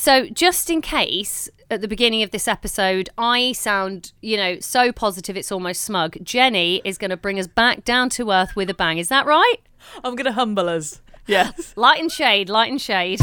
So, just in case at the beginning of this episode I sound, you know, so positive it's almost smug, Jennie is going to bring us back down to earth with a bang. Is that right? I'm going to humble us. Yes. Light and shade, light and shade.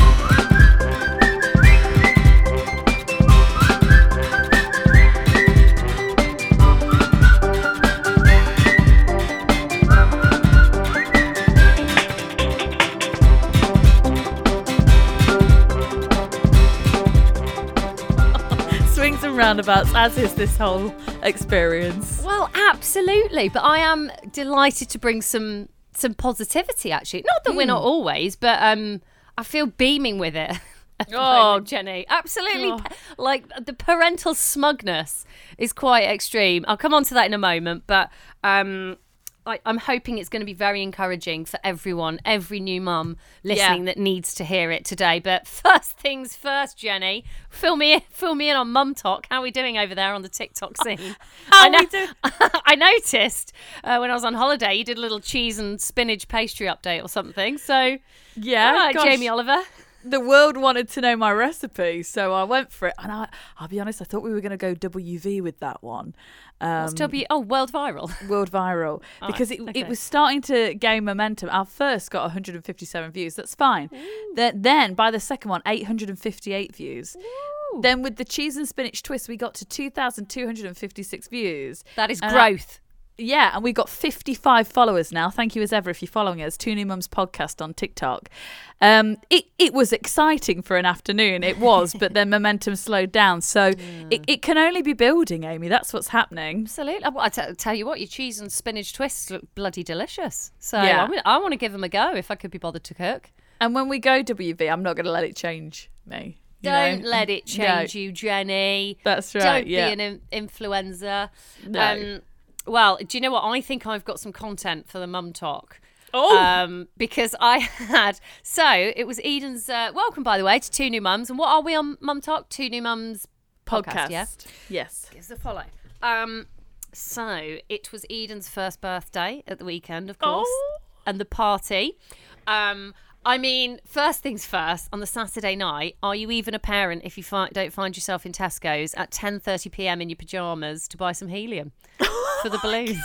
Roundabouts, as is this whole experience. Well, absolutely. But I am delighted to bring some some positivity. Actually, not that we're not always, but um, I feel beaming with it. Oh, Jennie, absolutely. Pa- Like the parental smugness is quite extreme. I'll come on to that in a moment, but um. I, I'm hoping it's going to be very encouraging for everyone, every new mum listening that needs to hear it today. But first things first, Jennie, fill me in, fill me in on Mum Talk. How are we doing over there on the TikTok scene? How I, we do- I noticed uh, when I was on holiday, you did a little cheese and spinach pastry update or something. So, Yeah, Jamie Oliver. the world wanted to know my recipe, so I went for it. And I, I'll be honest, I thought we were going to go WV with that one. Um, What's W? Oh, world viral. world viral because it, okay. it was starting to gain momentum. Our first got 157 views. That's fine. Then, then by the second one, 858 views. Then with the cheese and spinach twist, we got to 2,256 views. That is And I- growth. Yeah, and we've got 55 followers now. Thank you as ever if you're following us. Two New Mums podcast on TikTok. Um, it it was exciting for an afternoon. It was, but then momentum slowed down. So it, it can only be building, Amy. That's what's happening. Absolutely. I, I t- tell you what, your cheese and spinach twists look bloody delicious. So Yeah. I'm gonna- I want to give them a go if I could be bothered to cook. And when we go WV, I'm not going to let it change me. you Don't know? let it No. change you, Jennie. That's right. Don't yeah. be an in- influencer. No. Um, well, do you know what? I think I've got some content for the mum talk. oh, um, because I had so it was Eden's. Uh, welcome, by the way, to Two New Mums. And what are we on Mum Talk? Two New Mums podcast. podcast. Yeah, Yes. gives a follow. Um, so it was Eden's first birthday at the weekend, of course, Oh. and the party. Um, I mean, first things first. On the Saturday night, are you even a parent if you fi- don't find yourself in Tesco's at 10:30 p.m. in your pajamas to buy some helium for the balloons?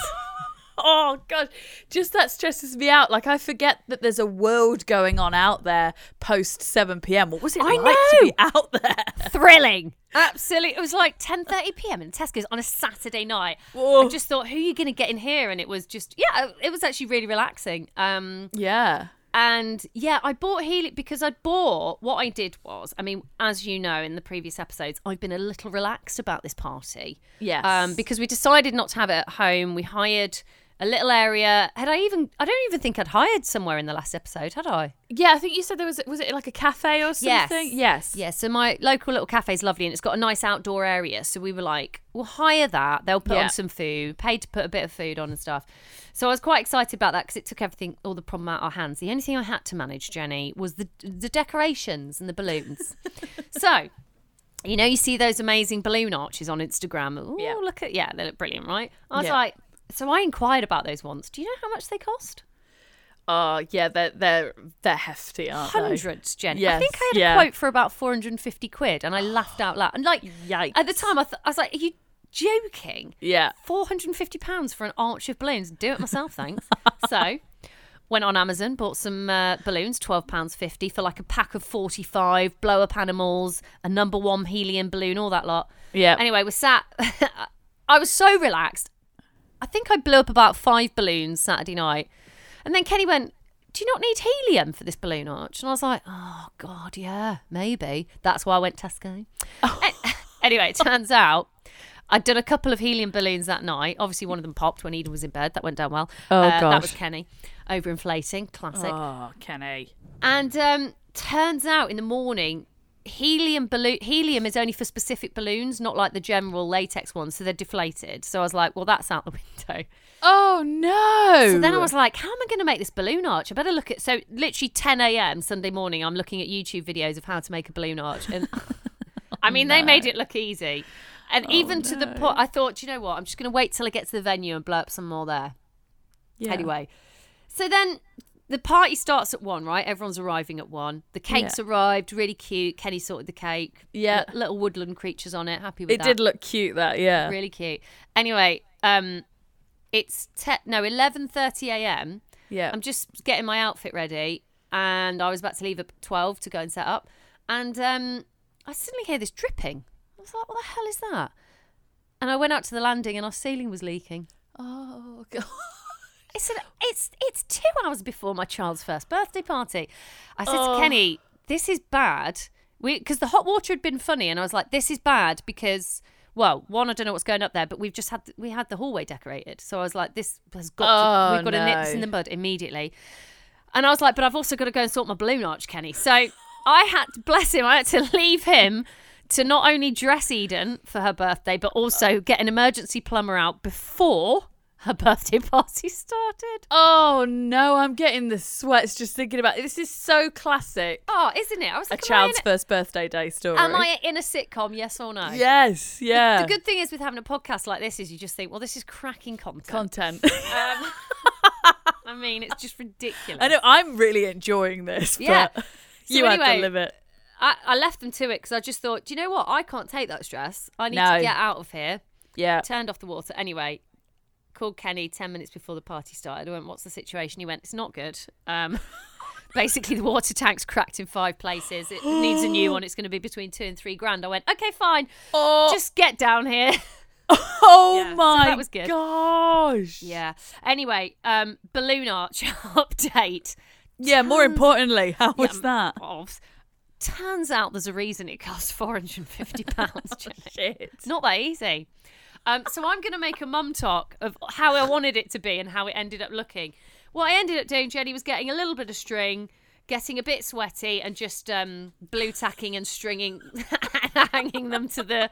Oh gosh, just that stresses me out. Like I forget that there's a world going on out there post 7 p.m. What was it I like to know. be out there? thrilling. Absolutely. It was like 10:30 p.m. in Tesco's on a Saturday night. I just thought, who are you going to get in here? And it was just, yeah, it was actually really relaxing. Um, Yeah. And yeah, I bought helium because I bought. What I did was, I mean, as you know in the previous episodes, I've been a little relaxed about this party. Yes. Um, because we decided not to have it at home. We hired a little area. Had I even? I don't even think I'd hired somewhere in the last episode. Had I? Yeah, I think you said there was was it like a cafe or something? Yes. Yes. Yeah, so my local little cafe is lovely and it's got a nice outdoor area. So we were like, we'll hire that. They'll put Yeah. on some food, paid to put a bit of food on and stuff. So I was quite excited about that because it took everything, all the problem out of our hands. The only thing I had to manage, Jennie, was the the decorations and the balloons. so. You know, you see those amazing balloon arches on Instagram. Oh, Yeah. look at yeah, they look brilliant, right? I was Yeah. like, so I inquired about those ones. Do you know how much they cost? Oh, yeah, they're they're they're hefty, aren't they? hundreds, Jennie. I think I had yeah. a quote for about 450 quid and I laughed out loud. And like, Yikes. at the time, I, th- I was like, are you joking? Yeah. 450 pounds for an arch of balloons. Do it myself, thanks. so, went on Amazon, bought some uh, balloons, £12.50 for like a pack of 45, blow up animals, a number one helium balloon, all that lot. Yeah. Anyway, we sat. I was so relaxed. I think I blew up about five balloons Saturday night. And then Kenny went, Do you not need helium for this balloon arch? And I was like, Oh, God, yeah, maybe. That's why I went Tesco. A- anyway, it turns out I'd done a couple of helium balloons that night. Obviously, one of them popped when Eden was in bed. That went down well. Oh, Uh, That was. Kenny. Overinflating. Classic. Oh, Kenny. And um, turns out in the morning, helium balloon helium is only for specific balloons, not like the general latex ones. So they're deflated. So I was like, well, that's out the window. Oh no. So then I was like, how am I going to make this balloon arch? I better look at. So literally 10 a.m. Sunday morning, I'm looking at YouTube videos of how to make a balloon arch, and I mean, they made it look easy. And oh, even to the point, I thought, "Do you know what? I'm just going to wait till I get to the venue and blow up some more there. Yeah. Anyway, so then the party starts at one, right? Everyone's arriving at one. The cake's arrived, really cute. Kenny sorted the cake. Yeah. Li- little woodland creatures on it. Happy with It that. did look cute. That yeah. really cute. Anyway, um, it's te- no eleven thirty a.m. Yeah. I'm just getting my outfit ready, and I was about to leave at twelve to go and set up, and um, I suddenly hear this dripping. I was like, "What the hell is that?" And I went out to the landing, and our ceiling was leaking. oh god. It's an, it's it's two hours before my child's first birthday party. I said Oh. to Kenny, "This is bad." We because the hot water had been funny, and I was like, "This is bad because." Well, one, I don't know what's going up there, but we've just had we had the hallway decorated, so I was like, "This has got Oh, to, we've got to nip this in the bud immediately." And I was like, "But I've also got to go and sort my balloon arch, Kenny." So I had, to, bless him, I had to leave him to not only dress Eden for her birthday, but also get an emergency plumber out before her birthday party started. Oh no, I'm getting the sweats just thinking about it. This is so classic. Oh, isn't it? I was A like, am I child's in first birthday day story. am I in a sitcom? Yes or no? Yes, yeah. The good thing is with having a podcast like this is you just think, well, this is cracking content. content. um, I mean, it's just ridiculous. I know I'm really enjoying this. Yeah. But So you had anyway, to live it. I, I left them to it because I just thought, do you know what? I can't take that stress. I need No. to get out of here. Yeah. Turned off the water. Anyway, called Kenny 10 minutes before the party started. I went, what's the situation? He went, it's not good. Um, basically, the water tank's cracked in five places. It needs a new one. It's going to be between two and three grand. I went, okay, fine. Oh, Just get down here. oh yeah, so my that was good. gosh. yeah. Anyway, um, balloon arch update. Yeah, more importantly, how Yeah, was that? Of, turns out there's a reason it costs £450, Jennie. Shit. It's not that easy. Um, so I'm going to make a mum talk of how I wanted it to be and how it ended up looking. What I ended up doing, Jennie, was getting a little bit of string, getting a bit sweaty, and just um, blue tacking and stringing, and hanging them to the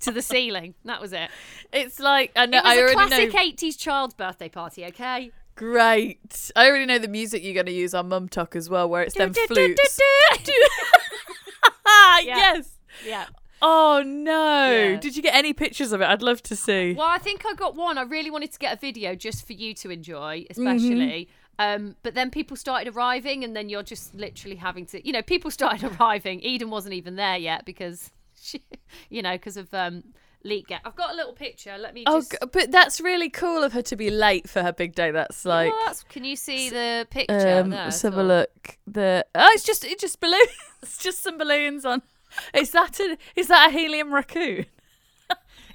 to the ceiling. That was it. It's like I know It was I a classic know. 80s child's birthday party. Okay. Great. I already know the music you're going to use on Mum Talk as well, where it's them Do, do, do, flutes. do, Ah, Yeah. yes. Yeah. Oh no! Yeah. Did you get any pictures of it? I'd love to see. Well, I think I got one. I really wanted to get a video just for you to enjoy, especially. Um, but then people started arriving, and then you're just literally having to, you know, people started arriving. Eden wasn't even there yet because, she, you know, because of um, leak get. I've got a little picture. Let me Oh, just. g- but that's really cool of her to be late for her big day. That's like, What? Can you see the picture? um, there let's have a all? look. The oh, it's just it's just balloons. it's just some balloons on. Is that a is that a helium raccoon?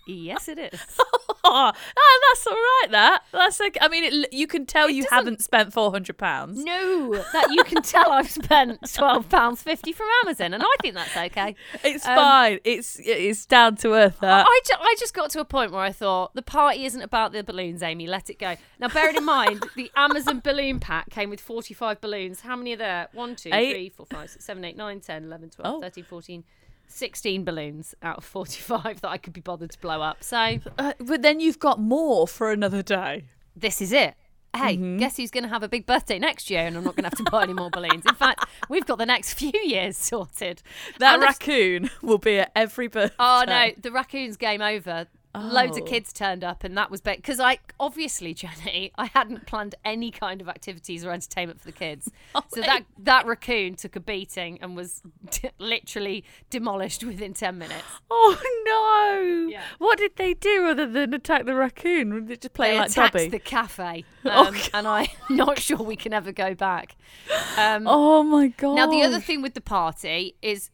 Yes, it is. Oh, ah, that's all right. That that's okay. I mean, it, you can tell you doesn't- haven't spent four hundred pounds. no, that you can tell I've spent twelve pounds fifty from Amazon, and I think that's okay. It's Um, fine. It's it's down to earth. That. I, ju- I just got to a point where I thought the party isn't about the balloons, Amy. Let it go. Now, bearing in mind, the Amazon balloon pack came with 45 balloons. How many are there? 1, 2, Eight. 3, 4, 5, 7, 8, 9, 10, 11, 12, Oh. 13, 14, 16 balloons out of 45 that I could be bothered to blow up. So, Uh, but then you've got more for another day. this is it. Hey, Mm-hmm. guess who's going to have a big birthday next year and I'm not going to have to buy any more balloons? In fact, we've got the next few years sorted. That And raccoon will be at every birthday. Oh no, the raccoons game over. Loads of Oh. kids turned up, and that was because I obviously, Jennie, I hadn't planned any kind of activities or entertainment for the kids. Oh, so that that raccoon took a beating and was literally demolished within ten minutes. Oh no! Yeah. What did they do other than attack the raccoon? Did they just play they like attacked Dobby? the cafe, Oh, um, and I'm not sure we can ever go back. Um, Oh my god! Now, the other thing with the party is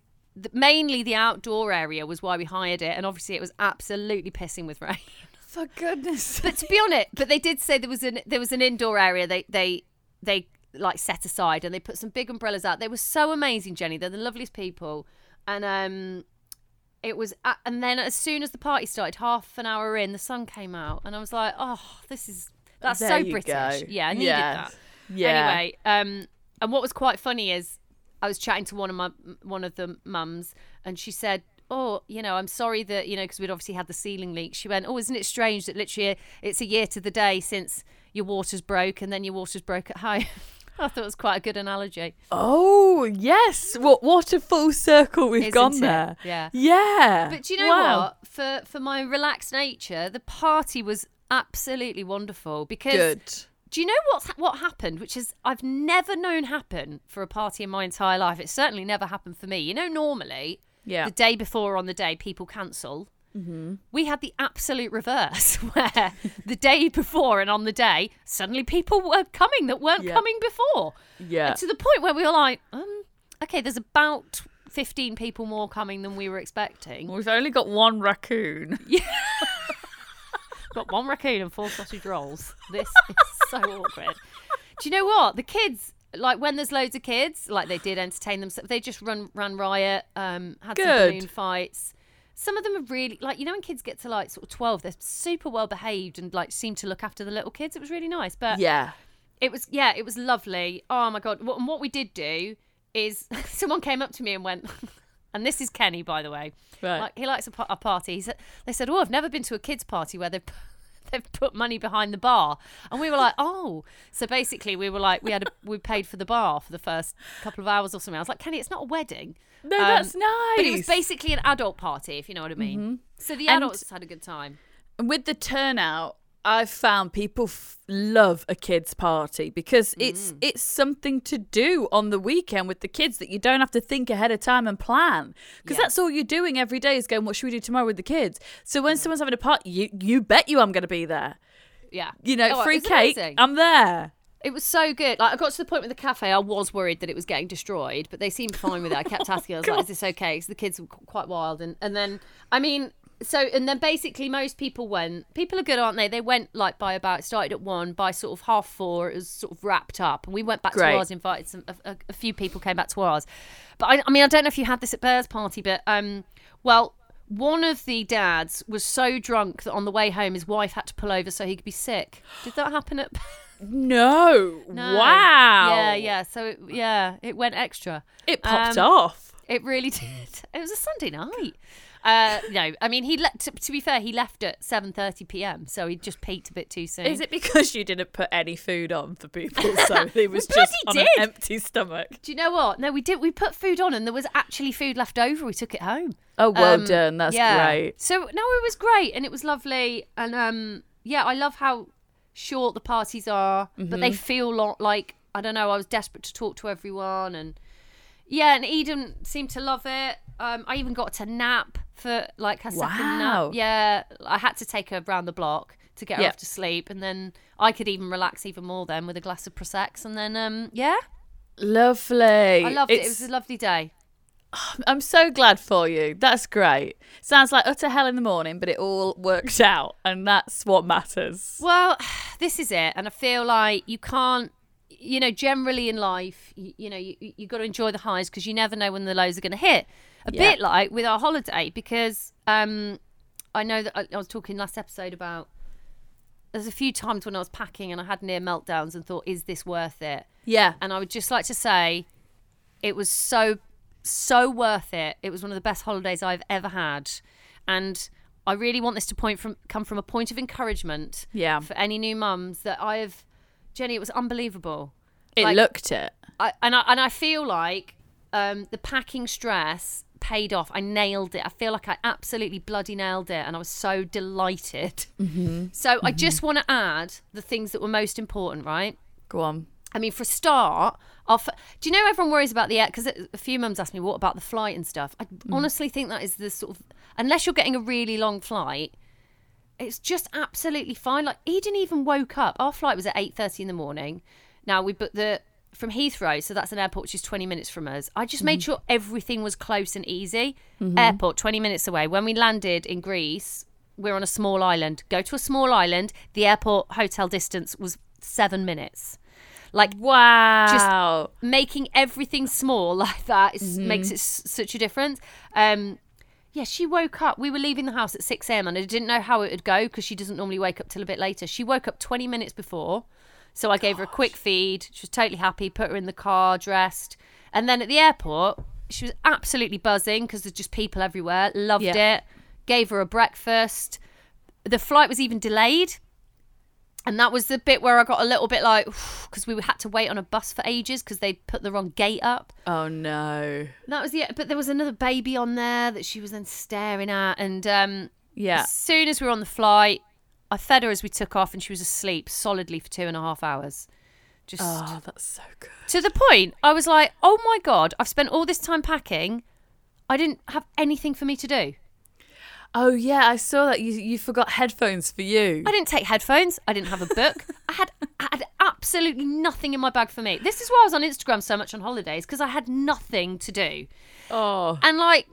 mainly the outdoor area was why we hired it, and obviously it was absolutely pissing with rain. for goodness. But to be honest, but they did say there was an there was an indoor area they they they like set aside and they put some big umbrellas out. They were so amazing, Jennie. They're the loveliest people, and um, it was a and then as soon as the party started, half an hour in, the sun came out, and I was like, oh, this is that's There so British. go. Yeah, I needed Yes. that. Yeah. Anyway, um, and what was quite funny is I was chatting to one of my one of the mums, and she said, "Oh, you know, I'm sorry that you know because we'd obviously had the ceiling leak." She went, "Oh, isn't it strange that literally uh, it's a year to the day since your water's broke and then your water's broke at home." I thought it was quite a good analogy. Oh yes! What what a full circle we've Isn't gone it? there. Yeah. Yeah. But do you know Wow. what? For for my relaxed nature, the party was absolutely wonderful because Good. Do you know what's what happened? Which is I've never known happen for a party in my entire life. It's certainly never happened for me. You know, normally Yeah. the day before or on the day people cancel. Mm-hmm. We had the absolute reverse, where the day before and on the day suddenly people were coming that weren't Yeah. coming before. Yeah. And to the point where we were like, um, okay, there's about 15 people more coming than we were expecting. We've only got one raccoon. Got one raccoon and four sausage rolls. This is so awkward. Do you know what? The kids, like when there's loads of kids, like they did entertain themselves. They just run ran riot, um, had some Good. balloon fights. Some of them are really like you know when kids get to like sort of twelve, they're super well behaved and like seem to look after the little kids. It was really nice, but Yeah. it was yeah, it was lovely. Oh my god! What, and what we did do is someone came up to me and went, and this is Kenny, by the way. Right. Like he likes a, a party. He said, they said, "Oh, I've never been to a kids' party where they've they've put money behind the bar." And we were like, "Oh." So basically, we were like, we had a, we paid for the bar for the first couple of hours or something. I was like, "Kenny, it's not a wedding." No, Um, that's nice. But it was basically an adult party, if you know what I mean. So the And- adults had a good time. And with the turnout, I've found people f- love a kids' party because Mm. it's it's something to do on the weekend with the kids that you don't have to think ahead of time and plan because Yeah. that's all you're doing every day is going, what should we do tomorrow with the kids? So when someone's having a party, you you bet you I'm going to be there. Yeah, You know, Oh, free cake, amazing. I'm there. It was so good. Like I got to the point with the cafe, I was worried that it was getting destroyed, but they seemed fine with it. I kept asking, I was like, "Is this okay?" Because the kids were quite wild, and and then I mean, so and then basically most people went. People are good, aren't they? They went like by about started at one by sort of half four. It was sort of wrapped up, and we went back Great. to ours. Invited some a, a, few people came back to ours, but I, I mean, I don't know if you had this at Bear's party, but um, well. One of the dads was so drunk that on the way home his wife had to pull over so he could be sick. Did that happen at No. no. Wow. Yeah, yeah. So it, yeah, it went extra. It popped Um, off. It really did. It was a Sunday night. Uh, no, I mean he let. To, to be fair, he left at seven thirty p.m. So he just peaked a bit too soon. Is it because you didn't put any food on for people, so he was just on bloody an empty stomach? Do you know what? No, we did. We put food on, and there was actually food left over. We took it home. Oh, well Um, done. That's yeah. great. So no, it was great, and it was lovely, and um, yeah, I love how short the parties are, but Mm-hmm. they feel lo- like I don't know. I was desperate to talk to everyone, and yeah, and Eden seemed to love it. Um, I even got to nap for like her second Wow. nap. Yeah, I had to take her round the block to get her Yep. off to sleep, and then I could even relax even more then with a glass of prosecco, and then um, yeah, Lovely. I loved it. It was a lovely day. I'm so glad for you. That's great. Sounds like utter hell in the morning, but it all worked out, and that's what matters. Well, this is it, and I feel like you can't. You know, generally in life, you, you know, you you got to enjoy the highs because you never know when the lows are going to hit. A Yeah. bit like with our holiday, because um, I know that I, I was talking last episode about. There's a few times when I was packing and I had near meltdowns and thought, "Is this worth it?" Yeah. And I would just like to say, it was so so worth it. It was one of the best holidays I've ever had, and I really want this to point from come from a point of encouragement Yeah. for any new mums that I have. Jennie, it was unbelievable. It Like, looked it. I, and I and I feel like um, the packing stress paid off. I nailed it. I feel like I absolutely bloody nailed it, and I was so delighted. Mm-hmm. So I just want to add the things that were most important, right? Go on. I mean, for a start, f- do you know everyone worries about the air? Because a few mums asked me, what about the flight and stuff? I honestly think that is the sort of, unless you're getting a really long flight, it's just absolutely fine. Like Eden even woke up. Our flight was at eight thirty in the morning. Now we booked the from Heathrow, so that's an airport which is twenty minutes from us. I just made mm-hmm. sure everything was close and easy. Mm-hmm. Airport twenty minutes away. When we landed in Greece, we're on a small island. Go to a small island. The airport hotel distance was seven minutes. Like Wow. Just making everything small like that is, mm-hmm. makes it s- such a difference. Um, yeah, she woke up. We were leaving the house at 6 a.m. and I didn't know how it would go because she doesn't normally wake up till a bit later. She woke up 20 minutes before. So I gave her a quick feed. She was totally happy, put her in the car, dressed. And then at the airport, she was absolutely buzzing because there's just people everywhere. Loved Yeah. it. Gave her a breakfast. The flight was even delayed. And that was the bit where I got a little bit like, because we had to wait on a bus for ages because they put the wrong gate up. oh no. That was the, but there was another baby on there that she was then staring at. And um, Yeah. as soon as we were on the flight, I fed her as we took off, and she was asleep solidly for two and a half hours. Just Oh, that's so good. to the point, I was like, "Oh my god! I've spent all this time packing. I didn't have anything for me to do. Oh yeah, I saw that you you forgot headphones for you. I didn't take headphones. I didn't have a book. I had I had absolutely nothing in my bag for me. This is why I was on Instagram so much on holidays because I had nothing to do. Oh, And like,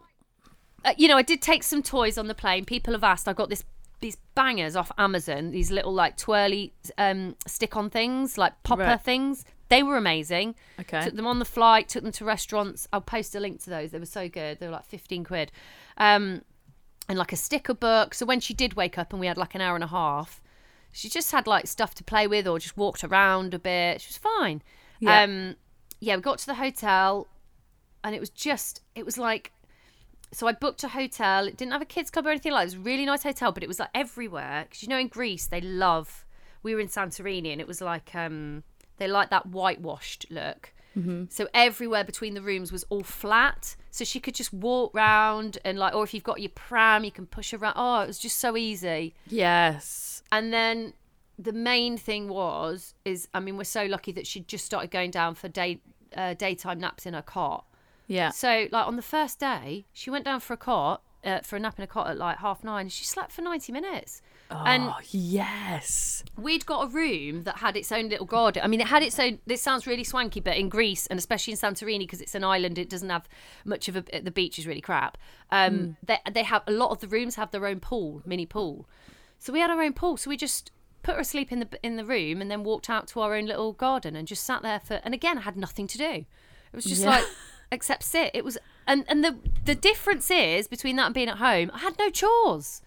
uh, you know, I did take some toys on the plane. People have asked. I got this these bangers off Amazon. These little like twirly um, stick-on things, like popper Right. things. They were amazing. Okay. Took them on the flight. Took them to restaurants. I'll post a link to those. They were so good. They were like fifteen quid. Um, and like a sticker book. So when she did wake up and we had like an hour and a half, she just had like stuff to play with or just walked around a bit. She was fine. Yeah. Um, yeah, we got to the hotel and it was just, it was like, so I booked a hotel. It didn't have a kids club or anything like that. It was a really nice hotel, but it was like everywhere. Because you know, in Greece, they love, we were in Santorini and it was like, um, they like that whitewashed look. So everywhere between the rooms was all flat, so she could just walk round and like, or if you've got your pram, you can push around. Oh, it was just so easy. yes. And then the main thing was, is I mean, we're so lucky that she just started going down for day uh, daytime naps in her cot. Yeah. So like on the first day, she went down for a cot uh, for a nap in a cot at like half nine. and She slept for ninety minutes. And oh yes. we'd got a room that had its own little garden. I mean, it had its own. This sounds really swanky, but in Greece and especially in Santorini, because it's an island, it doesn't have much of a. The beach is really crap. Um, they they have a lot of the rooms have their own pool, mini pool. So we had our own pool. So we just put her asleep in the in the room and then walked out to our own little garden and just sat there for. And again, I had nothing to do. It was just Yeah. like except sit. It was and and the the difference is between that and being at home. I had no chores.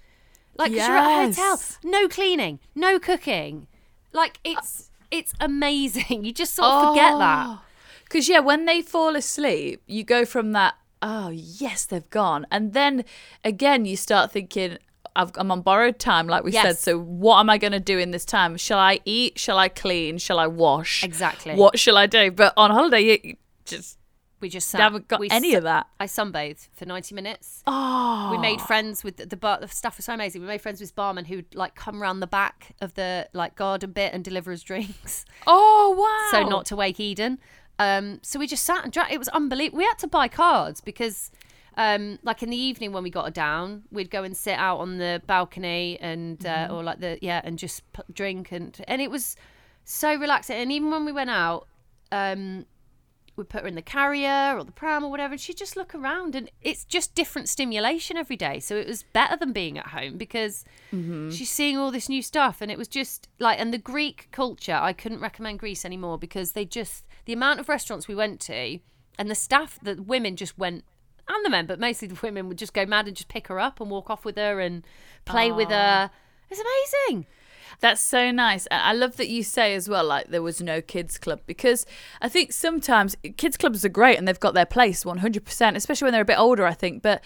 Like 'cause you're at a hotel, Yes. no cleaning, no cooking. Like it's it's amazing. You just sort of forget that. Oh. Because yeah, when they fall asleep, you go from that. Oh yes, they've gone, and then again you start thinking. I've, I'm on borrowed time, like we said. Yes. So, what am I going to do in this time? Shall I eat? Shall I clean? Shall I wash? Exactly. What shall I do? But on holiday, you, you just We just sat, haven't got we any sa- of that. I sunbathed for ninety minutes. Oh, We made friends with the, the bar. The staff was so amazing. We made friends with this barman who'd like come round the back of the like garden bit and deliver us drinks. oh wow. so not to wake Eden. Um, so we just sat and drank. It was unbelievable. We had to buy cards because, um, like in the evening when we got her down, we'd go and sit out on the balcony and uh, or like the yeah and just p- drink and and it was so relaxing. And even when we went out, um, we put her in the carrier or the pram or whatever, and she'd just look around, and it's just different stimulation every day. So it was better than being at home because mm-hmm. she's seeing all this new stuff, and it was just like, and the Greek culture, I couldn't recommend Greece anymore because they just the amount of restaurants we went to, and the staff, the women just went. And the men, but mostly the women would just go mad and just pick her up and walk off with her and play with her. It's amazing. That's so nice. I love that you say as well, like there was no kids club because I think sometimes kids clubs are great and they've got their place 100%, especially when they're a bit older, I think. But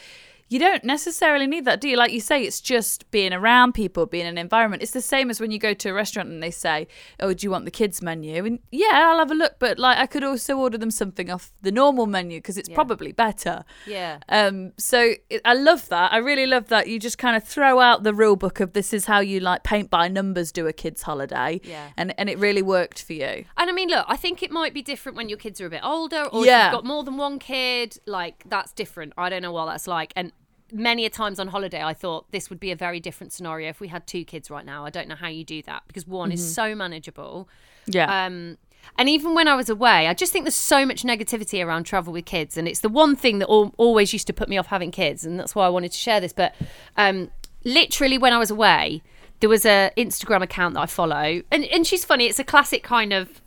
you don't necessarily need that, do you? Like you say, it's just being around people, being in an environment. It's the same as when you go to a restaurant and they say, "Oh, do you want the kids menu?" And yeah, I'll have a look, but like I could also order them something off the normal menu because it's Yeah. probably better. Yeah. Um, so it, I love that. I really love that. You just kind of throw out the rule book of this is how you like paint by numbers do a kid's holiday. Yeah. And and it really worked for you. And I mean, look, I think it might be different when your kids are a bit older, or Yeah. if you've got more than one kid. Like that's different. I don't know what that's like. And many a times on holiday, I thought this would be a very different scenario if we had two kids right now. I don't know how you do that because one is so manageable. Yeah. Um, and even when I was away, I just think there's so much negativity around travel with kids, and it's the one thing that al- always used to put me off having kids, and that's why I wanted to share this. But um, literally, when I was away, there was a Instagram account that I follow, and and she's funny. It's a classic kind of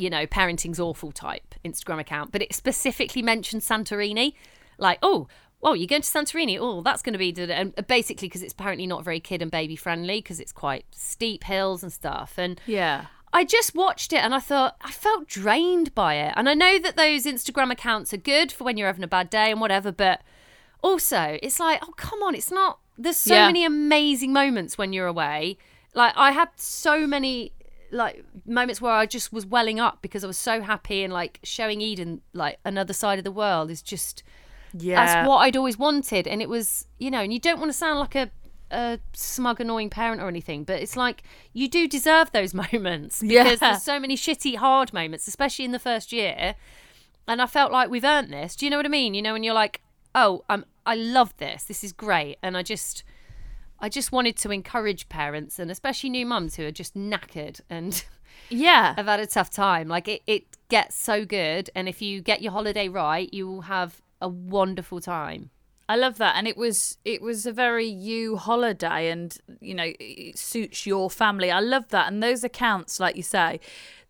you know, parenting's awful type Instagram account, but it specifically mentioned Santorini. Like, oh, well, you're going to Santorini. Oh, that's going to be, and uh, basically because it's apparently not very kid and baby friendly because it's quite steep hills and stuff. And yeah. I just watched it and I thought I felt drained by it. And I know that those Instagram accounts are good for when you're having a bad day and whatever, but also it's like, oh, come on, it's not. There's so Yeah. many amazing moments when you're away. Like I had so many like moments where I just was welling up because I was so happy and like showing Eden like another side of the world is just Yeah. that's what I'd always wanted. And it was, you know, and you don't want to sound like a a smug, annoying parent or anything, but it's like you do deserve those moments because Yeah. there's so many shitty, hard moments, especially in the first year. And I felt like we've earned this. Do you know what I mean? You know, when you're like, oh, I'm, I love this. This is great, and I just. I just wanted to encourage parents and especially new mums who are just knackered and Yeah. have had a tough time. Like it, it gets so good, and if you get your holiday right, you will have a wonderful time. I love that, and it was it was a very you holiday, and you know it suits your family. I love that, and those accounts, like you say,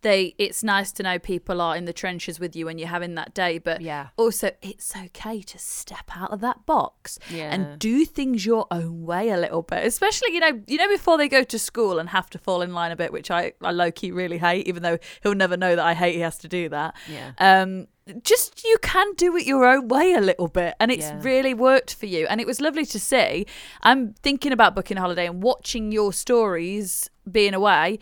they it's nice to know people are in the trenches with you when you're having that day, but Yeah. also it's okay to step out of that box Yeah. and do things your own way a little bit, especially you know you know before they go to school and have to fall in line a bit, which I I low key really hate, even though he'll never know that I hate he has to do that. Yeah. Um, just you can do it your own way a little bit, and it's Yeah. really worked for you. And it was lovely to see. I'm thinking about booking a holiday and watching your stories being away.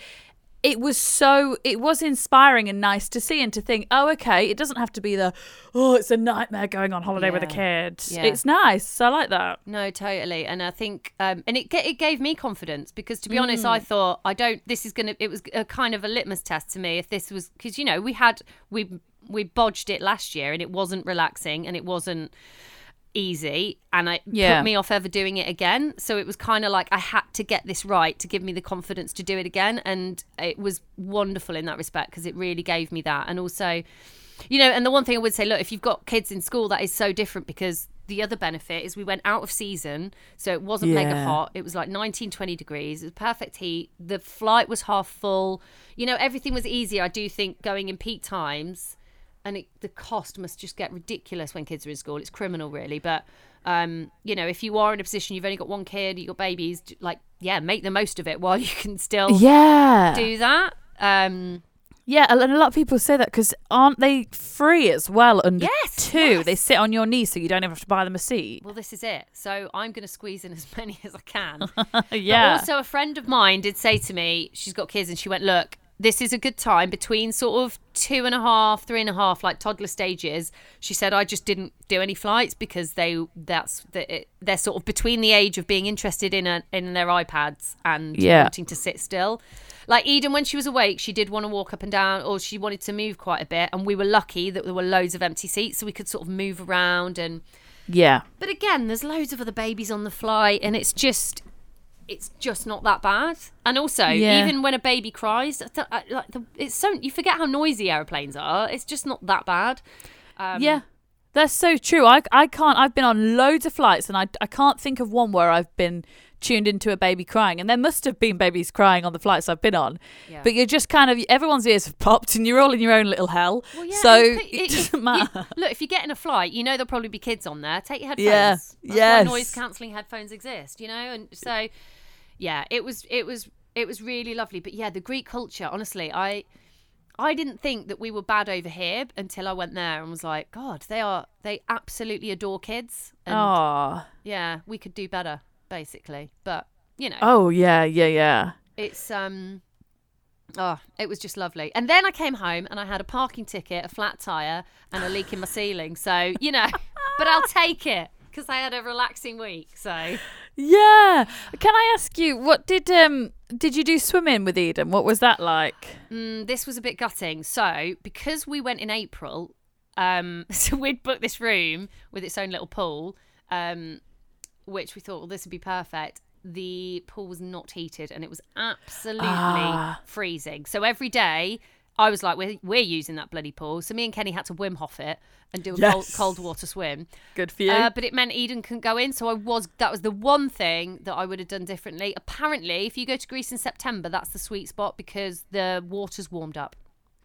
It was so it was inspiring and nice to see and to think, oh, okay, it doesn't have to be the oh, it's a nightmare going on holiday with a Yeah. kid. Yeah. It's nice. I like that. No, totally. And I think, um, and it it gave me confidence because, to be honest, I thought I don't. This is gonna. It was a kind of a litmus test to me if this was because you know we had we we bodged it last year and it wasn't relaxing and it wasn't easy and it Yeah. put me off ever doing it again. So it was kind of like i had to get this right to give me the confidence to do it again. And it was wonderful in that respect because it really gave me that. And also you know and the one thing i would say look if you've got kids in school that is so different because the other benefit is we went out of season so it wasn't mega hot. It was like 19 20 degrees. It was perfect heat. The flight was half full. You know everything was easier i do think going in peak times and it, the cost must just get ridiculous when kids are in school. It's criminal, really. But um, you know, if you are in a position you've only got one kid, you've got babies, like yeah, make the most of it while you can still Yeah, do that. Um, yeah, and a lot of people say that because aren't they free as well under Yes, two? yes. They sit on your knee, so you don't even have to buy them a seat. well, this is it. So I'm going to squeeze in as many as I can. yeah, But also, a friend of mine did say to me, she's got kids, and she went, "Look, this is a good time between sort of two and a half, three and a half, like toddler stages." She said, "I just didn't do any flights because they that's the, it, they're sort of between the age of being interested in a, in their iPads and Yeah. wanting to sit still." Like Eden, when she was awake, she did want to walk up and down, or she wanted to move quite a bit. And we were lucky that there were loads of empty seats, so we could sort of move around and yeah. but again, there's loads of other babies on the flight, and it's just, it's just not that bad. And also, Yeah. even when a baby cries, I th- I- like the, it's so you forget how noisy airplanes are. It's just not that bad. Um, Yeah, that's so true. I, I can't. I've been on loads of flights, and I I can't think of one where I've been tuned into a baby crying. And there must have been babies crying on the flights I've been on. Yeah. But you're just kind of everyone's ears have popped, and you're all in your own little hell. Well, yeah, so you put- it, it- doesn't you- matter. look, if you get in a flight, you know there'll probably be kids on there. Take your headphones. Yeah, That's yes. noise cancelling headphones exist. You know, and so yeah, it was it was it was really lovely. But yeah, the Greek culture, honestly, I I didn't think that we were bad over here until I went there and was like, God, they are they absolutely adore kids. And Oh, yeah, we could do better, basically. But you know, oh yeah, yeah, yeah. it's um oh it was just lovely and then i came home and i had a parking ticket a flat tire and a leak in my ceiling so you know but i'll take it because i had a relaxing week so Yeah. Can I ask you what did um did you do swimming with Eden? What was that like? mm, this was a bit gutting so because we went in april um so we'd booked this room with its own little pool um which we thought well this would be perfect the pool was not heated and it was absolutely Ah. freezing so every day I was like, we're, we're using that bloody pool. So me and Kenny had to Wim Hof it and do a cold, Yes. cold water swim. Good for you. Uh, but it meant Eden couldn't go in. So I was, that was the one thing that I would have done differently. Apparently, if you go to Greece in September, that's the sweet spot because the water's warmed up.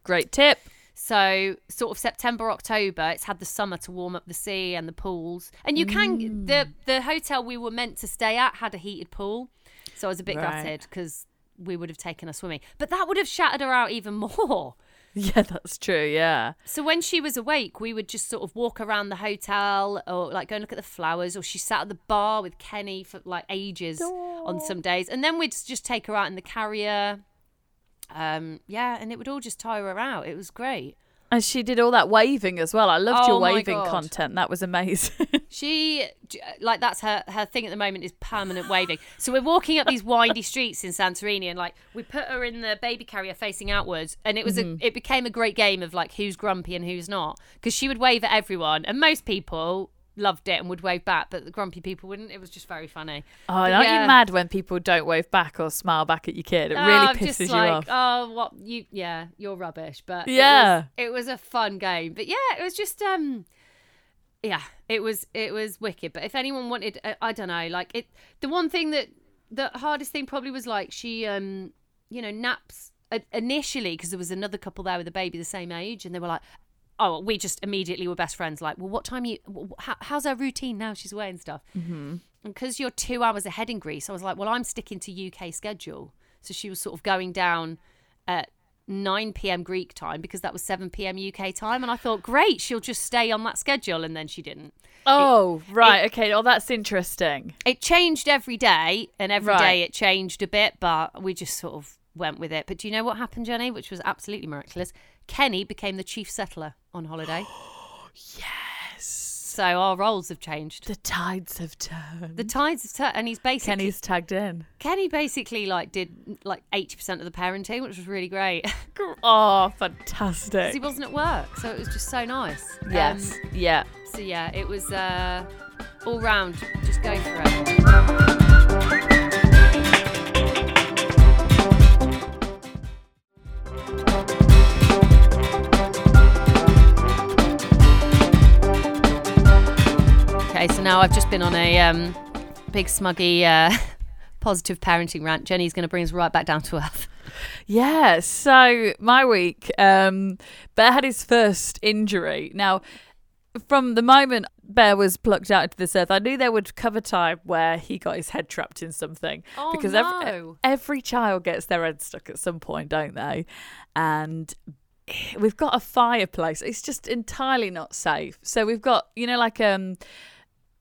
Great tip. So sort of September, October, it's had the summer to warm up the sea and the pools. And you can the the hotel we were meant to stay at had a heated pool. So I was a bit Right. gutted because we would have taken her swimming. But that would have shattered her out even more. Yeah, that's true. Yeah. So when she was awake, we would just sort of walk around the hotel or like go and look at the flowers, or she sat at the bar with Kenny for like ages on some days, and then we'd just take her out in the carrier. Um, yeah, and it would all just tire her out. It was great. And she did all that waving as well. I loved your Oh my waving God. content. That was amazing. She like that's her her thing at the moment is permanent waving. So we're walking up these windy streets in Santorini, and like we put her in the baby carrier facing outwards, and it was a mm-hmm. it became a great game of like who's grumpy and who's not because she would wave at everyone, and most people loved it and would wave back, but the grumpy people wouldn't. It was just very funny. Oh, But aren't yeah. you mad when people don't wave back or smile back at your kid? It Oh, really pisses just you like, off. Oh, what you? Yeah, you're rubbish. But Yeah. it was, it was a fun game. But yeah, it was just um, yeah, it was it was wicked. But if anyone wanted, uh, I don't know, like it. The one thing that the hardest thing probably was like she um, you know, naps uh, initially because there was another couple there with a baby the same age, and they were like. Oh, we just immediately were best friends. Like, well, what time you? How, how's her routine now? She's away mm-hmm. and stuff. And because you're two hours ahead in Greece, I was like, well, I'm sticking to UK schedule. So she was sort of going down at 9 p.m. Greek time because that was 7 p.m. UK time. And I thought, great, she'll just stay on that schedule. And then she didn't. Oh, right. okay. Oh, that's interesting. It changed every day, and every day Right. it changed a bit, but we just sort of went with it. But do you know what happened, Jennie? Which was absolutely miraculous. Kenny became the chief settler on holiday. Yes. so our roles have changed. The tides have turned. The tides have turned, and he's basically Kenny's tagged in. Kenny basically like did like eighty percent of the parenting, which was really great. Oh, fantastic! he wasn't at work, so it was just so nice. Yes. Um, yeah. so yeah, it was uh, all round. Just go for it. Okay, so now I've just been on a um, big smuggy uh, positive parenting rant. Jennie's going to bring us right back down to earth. Yeah, so my week, um, Bear had his first injury. Now, from the moment Bear was plucked out into this earth, I knew there would come a time where he got his head trapped in something. Oh, because every, no. every child gets their head stuck at some point, don't they? And we've got a fireplace. It's just entirely not safe. So we've got, you know, like um,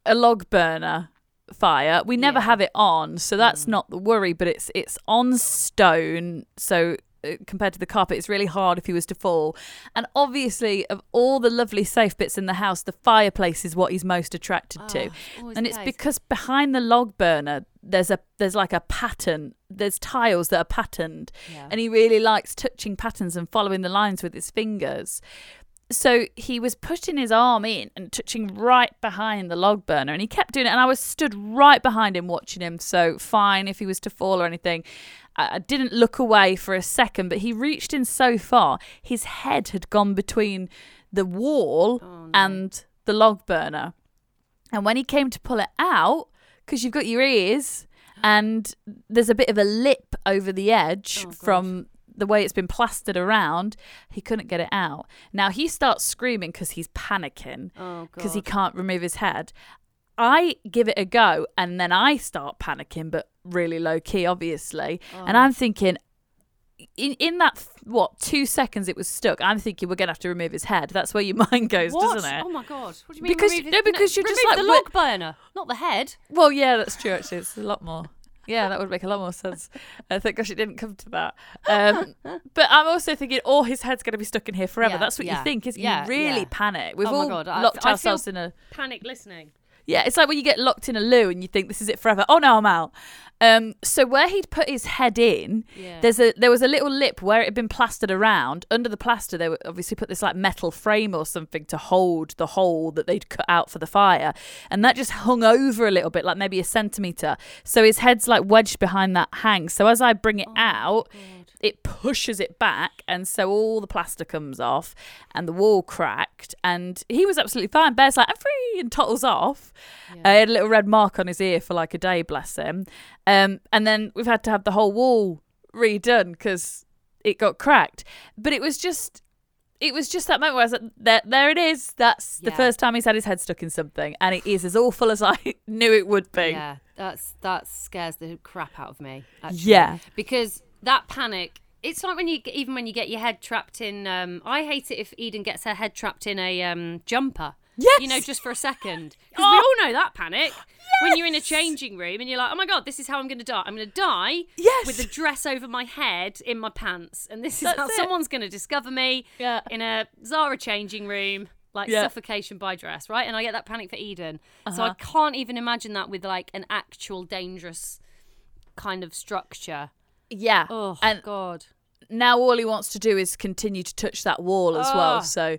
a log burner fire. We never Yeah. have it on, so that's not the worry. But it's it's on stone, so uh, compared to the carpet, it's really hard if he was to fall. And obviously, of all the lovely safe bits in the house, the fireplace is what he's most attracted to. Oh, always And it's case. because behind the log burner, there's a there's like a pattern. There's tiles that are patterned, Yeah. and he really likes touching patterns and following the lines with his fingers. So he was putting his arm in and touching right behind the log burner, and he kept doing it. And I was stood right behind him watching him. So fine if he was to fall or anything. I didn't look away for a second, but he reached in so far, his head had gone between the wall Oh, and the log burner. And when he came to pull it out, because you've got your ears and there's a bit of a lip over the edge Oh, from the way it's been plastered around, he couldn't get it out. Now he starts screaming because he's panicking Oh, because he can't remove his head. I give it a go and then I start panicking, but really low key, obviously. And Oh. I'm thinking, in in that what two seconds it was stuck. I'm thinking we're gonna have to remove his head. That's where your mind goes, What? doesn't it? Oh my god! What do you mean? Because- no, because you're just like, the log burner, not the head. Well, yeah, that's true. Actually, it's a lot more. Yeah, that would make a lot more sense. Uh, thank gosh it didn't come to that. Um, but I'm also thinking, oh, his head's going to be stuck in here forever. Yeah, that's what yeah, you think, isn't it? yeah, You really panic. We've Oh my all God, I- locked I ourselves in a. Panic listening. Yeah, it's like when you get locked in a loo and you think this is it forever. Oh no, I'm out. Um, so where he'd put his head in, Yeah. there's a there was a little lip where it had been plastered around. Under the plaster, they obviously put this like metal frame or something to hold the hole that they'd cut out for the fire, and that just hung over a little bit, like maybe a centimeter. So his head's like wedged behind that hang. So as I bring it out, it pushes it back, and so all the plaster comes off, and the wall cracked, and he was absolutely fine. Bear's like, I'm free, and tottles off. Uh, he had a little red mark on his ear for like a day, bless him. Um, and then we've had to have the whole wall redone because it got cracked. But it was just. It was just that moment where I was like, there, there it is. That's the first time he's had his head stuck in something, and it is as awful as I knew it would be. Yeah, that's that scares the crap out of me. Actually. Yeah. because that panic. It's like when you even when you get your head trapped in. Um, I hate it if Eden gets her head trapped in a um, jumper. Yes. You know, just for a second. Because we all know that panic. when you're in a changing room and you're like, oh my god, this is how I'm going to die. I'm going to die Yes. with a dress over my head in my pants, and this is That's how it. someone's going to discover me Yeah. in a Zara changing room. Like Yeah. suffocation by dress, right? And I get that panic for Eden. So Uh-huh. I can't even imagine that with like an actual dangerous kind of structure. Yeah. Oh, and God. now all he wants to do is continue to touch that wall as well. Ah. So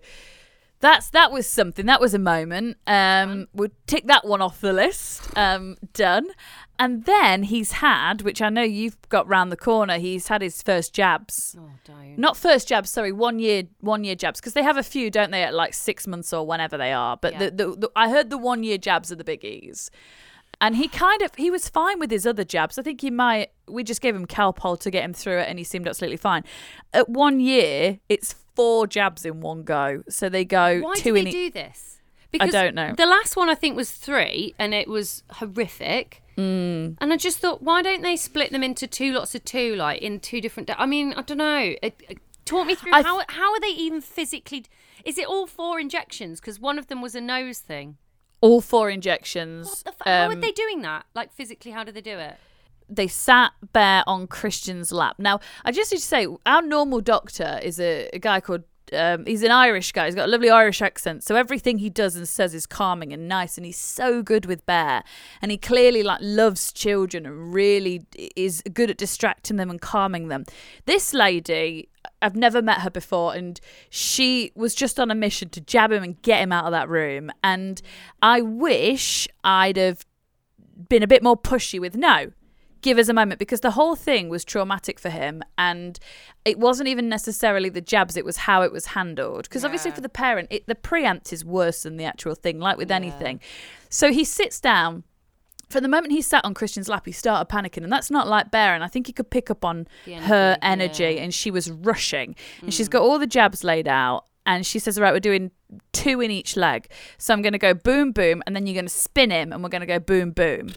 that's that was something. That was a moment. Um, we'll tick that one off the list. Um, done. And then he's had, which I know you've got round the corner. He's had his first jabs. Oh, don't. Not first jabs, sorry, one year, one year jabs, because they have a few, don't they, at like six months or whenever they are. But Yeah. the, the, the I heard the one year jabs are the biggies, and he kind of he was fine with his other jabs. I think he might. We just gave him Calpol to get him through it, and he seemed absolutely fine. At one year, it's four jabs in one go, so they go Why two do in they e- do this? Because don't know. The last one I think was three, and it was horrific. Mm. And I just thought, why don't they split them into two lots of two, like in two different? Da- I mean, I don't know. It, it- talk me through I th- how how are they even physically? Is it all four injections? Because one of them was a nose thing. All four injections. What the f- how are um, they doing that? Like physically, how do they do it? they sat Bear on Christian's lap. Now, I just need to say, our normal doctor is a, a guy called. Um, he's an Irish guy. He's got a lovely Irish accent, so everything he does and says is calming and nice. And he's so good with Bear, and he clearly like loves children and really is good at distracting them and calming them. This lady, I've never met her before, and she was just on a mission to jab him and get him out of that room. And I wish I'd have been a bit more pushy with no give us a moment because the whole thing was traumatic for him and it wasn't even necessarily the jabs it was how it was handled because obviously for the parent it, the preempt is worse than the actual thing like with anything so he sits down from the moment he sat on Christian's lap, he started panicking, and that's not like Bear. And I think he could pick up on The her energy, energy, yeah. and she was rushing. And she's got mm. all the jabs laid out, and she says, "All right, we're doing two in each leg. So I'm going to go boom, boom, and then you're going to spin him, and we're going to go boom, boom."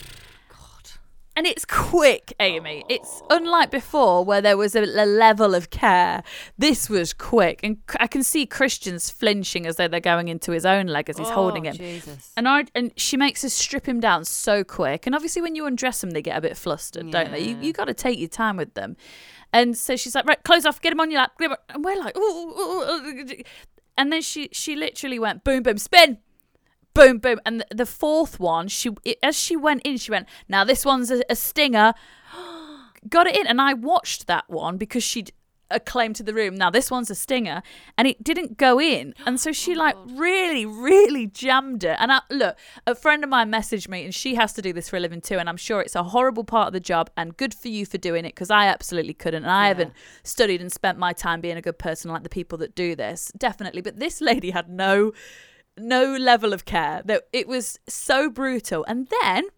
And it's quick, Amy. It's unlike before where there was a, a level of care. This was quick. And I can see Christians flinching as though they're going into his own leg as he's holding Oh, him. Jesus. And I and she makes us strip him down so quick. And obviously, when you undress them, they get a bit flustered, don't they? You Yeah. you got to take your time with them. And so she's like, right, close off, get him on your lap. get him on-" And we're like, ooh, ooh, ooh. and then she she literally went boom, boom, spin. Boom, boom, and the, the fourth one, she it, as she went in, she went. Now this one's a, a stinger. Got it in, and I watched that one because she'd acclaimed to the room. Now this one's a stinger, and it didn't go in, and so she oh, like really, really jammed it. And I look, a friend of mine messaged me, and she has to do this for a living too. And I'm sure it's a horrible part of the job, and good for you for doing it because I absolutely couldn't. And I Yeah. haven't studied and spent my time being a good person like the people that do this, definitely. But this lady had no, no level of care. That it was so brutal, and then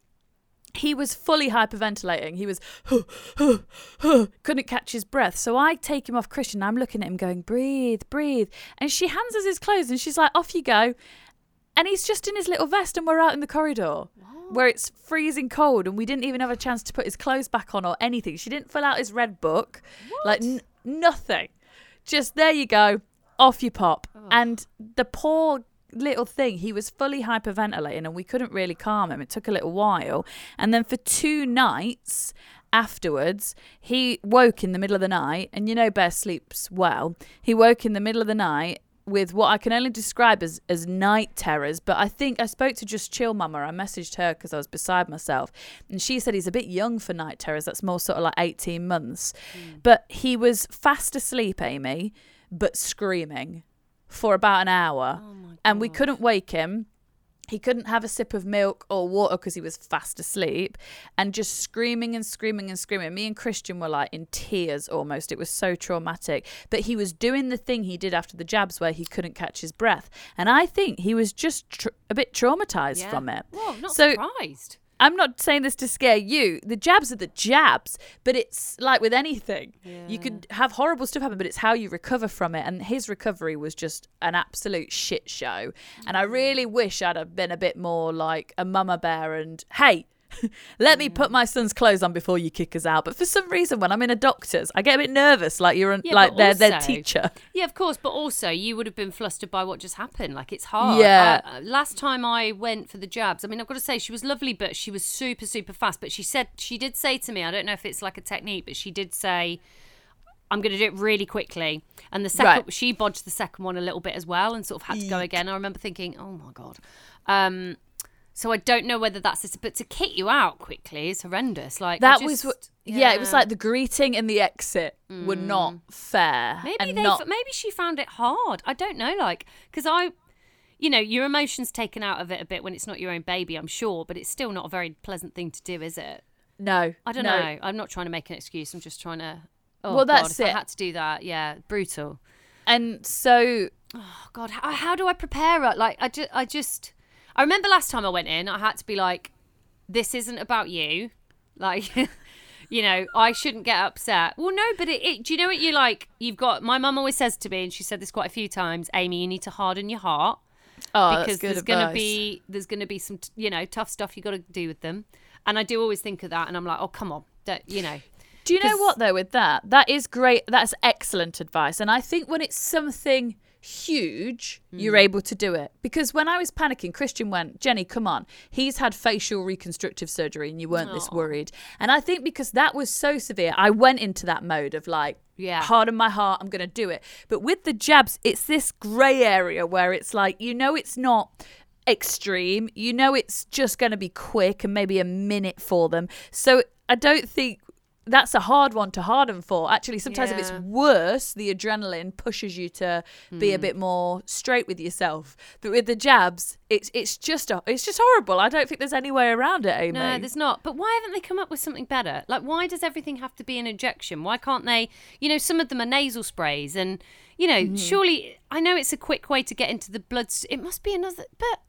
he was fully hyperventilating. He was couldn't catch his breath. So I take him off Christian. I'm looking at him going, breathe, breathe. And she hands us his clothes and she's like, off you go. And he's just in his little vest and we're out in the corridor where it's freezing cold and we didn't even have a chance to put his clothes back on or anything. She didn't fill out his red book. Like n- nothing. Just there you go. Off you pop. And the poor little thing, he was fully hyperventilating and we couldn't really calm him. It took a little while. And then for two nights afterwards, he woke in the middle of the night. And you know, Bear sleeps well. He woke in the middle of the night with what I can only describe as, as night terrors. But I think I spoke to Just Chill Mama. I messaged her because I was beside myself. And she said he's a bit young for night terrors. That's more sort of like 18 months. Mm. But he was fast asleep, Amy, but screaming for about an hour. Oh and we couldn't wake him. He couldn't have a sip of milk or water because he was fast asleep and just screaming and screaming and screaming. Me and Christian were like in tears almost. It was so traumatic. But he was doing the thing he did after the jabs where he couldn't catch his breath. And I think he was just tr- a bit traumatized Yeah. from it. Whoa, not So- surprised. I'm not saying this to scare you. The jabs are the jabs, but it's like with anything. You could have horrible stuff happen, but it's how you recover from it. And his recovery was just an absolute shit show. And I mm. really wish I'd have been a bit more like a mama bear and, hey, Let me put my son's clothes on before you kick us out. But for some reason, when I'm in a doctor's, I get a bit nervous, like you're an, Yeah, like their their teacher. Yeah, of course, but also you would have been flustered by what just happened. Like it's hard. Yeah. Uh, last time I went for the jabs, I mean, I've got to say she was lovely, but she was super, super fast. But she said she did say to me, I don't know if it's like a technique, but she did say, "I'm going to do it really quickly." And the second, Right. she bodged the second one a little bit as well, and sort of had to go again. I remember thinking, "Oh my god." Um, so I don't know whether that's this, but to kick you out quickly is horrendous. Like I That was what. Yeah. it was like the greeting and the exit were not fair. Mm. Maybe they, not. maybe she found it hard. I don't know, like because I, you know, your emotions taken out of it a bit when it's not your own baby. I'm sure, but it's still not a very pleasant thing to do, is it? no, I don't no. know. I'm not trying to make an excuse. I'm just trying to. Oh, Well, God, that's I it. had to do that, yeah, brutal. And so Oh God, how, how do I prepare? Like, I just, I just, I remember last time I went in, I had to be like, this isn't about you, like. You know, I shouldn't get upset. Well, no, but it, it. Do you know what you like? You've got. My mum always says to me, and she said this quite a few times. Amy, you need to harden your heart oh, because there's going to be there's going to be some you know tough stuff you got to do with them and i do always think of that and i'm like oh come on don't, you know Do you know what though? With that, that is great. That's excellent advice. And I think when it's something huge, you're Mm. able to do it. Because when I was panicking, Christian went, Jennie, come on. He's had facial reconstructive surgery, and you weren't this worried. And I think because that was so severe, I went into that mode of like, Yeah. harden my heart. I'm going to do it. But with the jabs, it's this grey area where it's like you know it's not extreme. You know it's just going to be quick and maybe a minute for them. So I don't think that's a hard one to harden for. Actually, sometimes if it's worse, the adrenaline pushes you to be a bit more straight with yourself. But with the jabs, it's it's just a, it's just horrible. I don't think there's any way around it, Amy. no there's not but why haven't they come up with something better like why does everything have to be an injection why can't they you know some of them are nasal sprays and you know Mm-hmm. surely i know it's a quick way to get into the blood it must be another but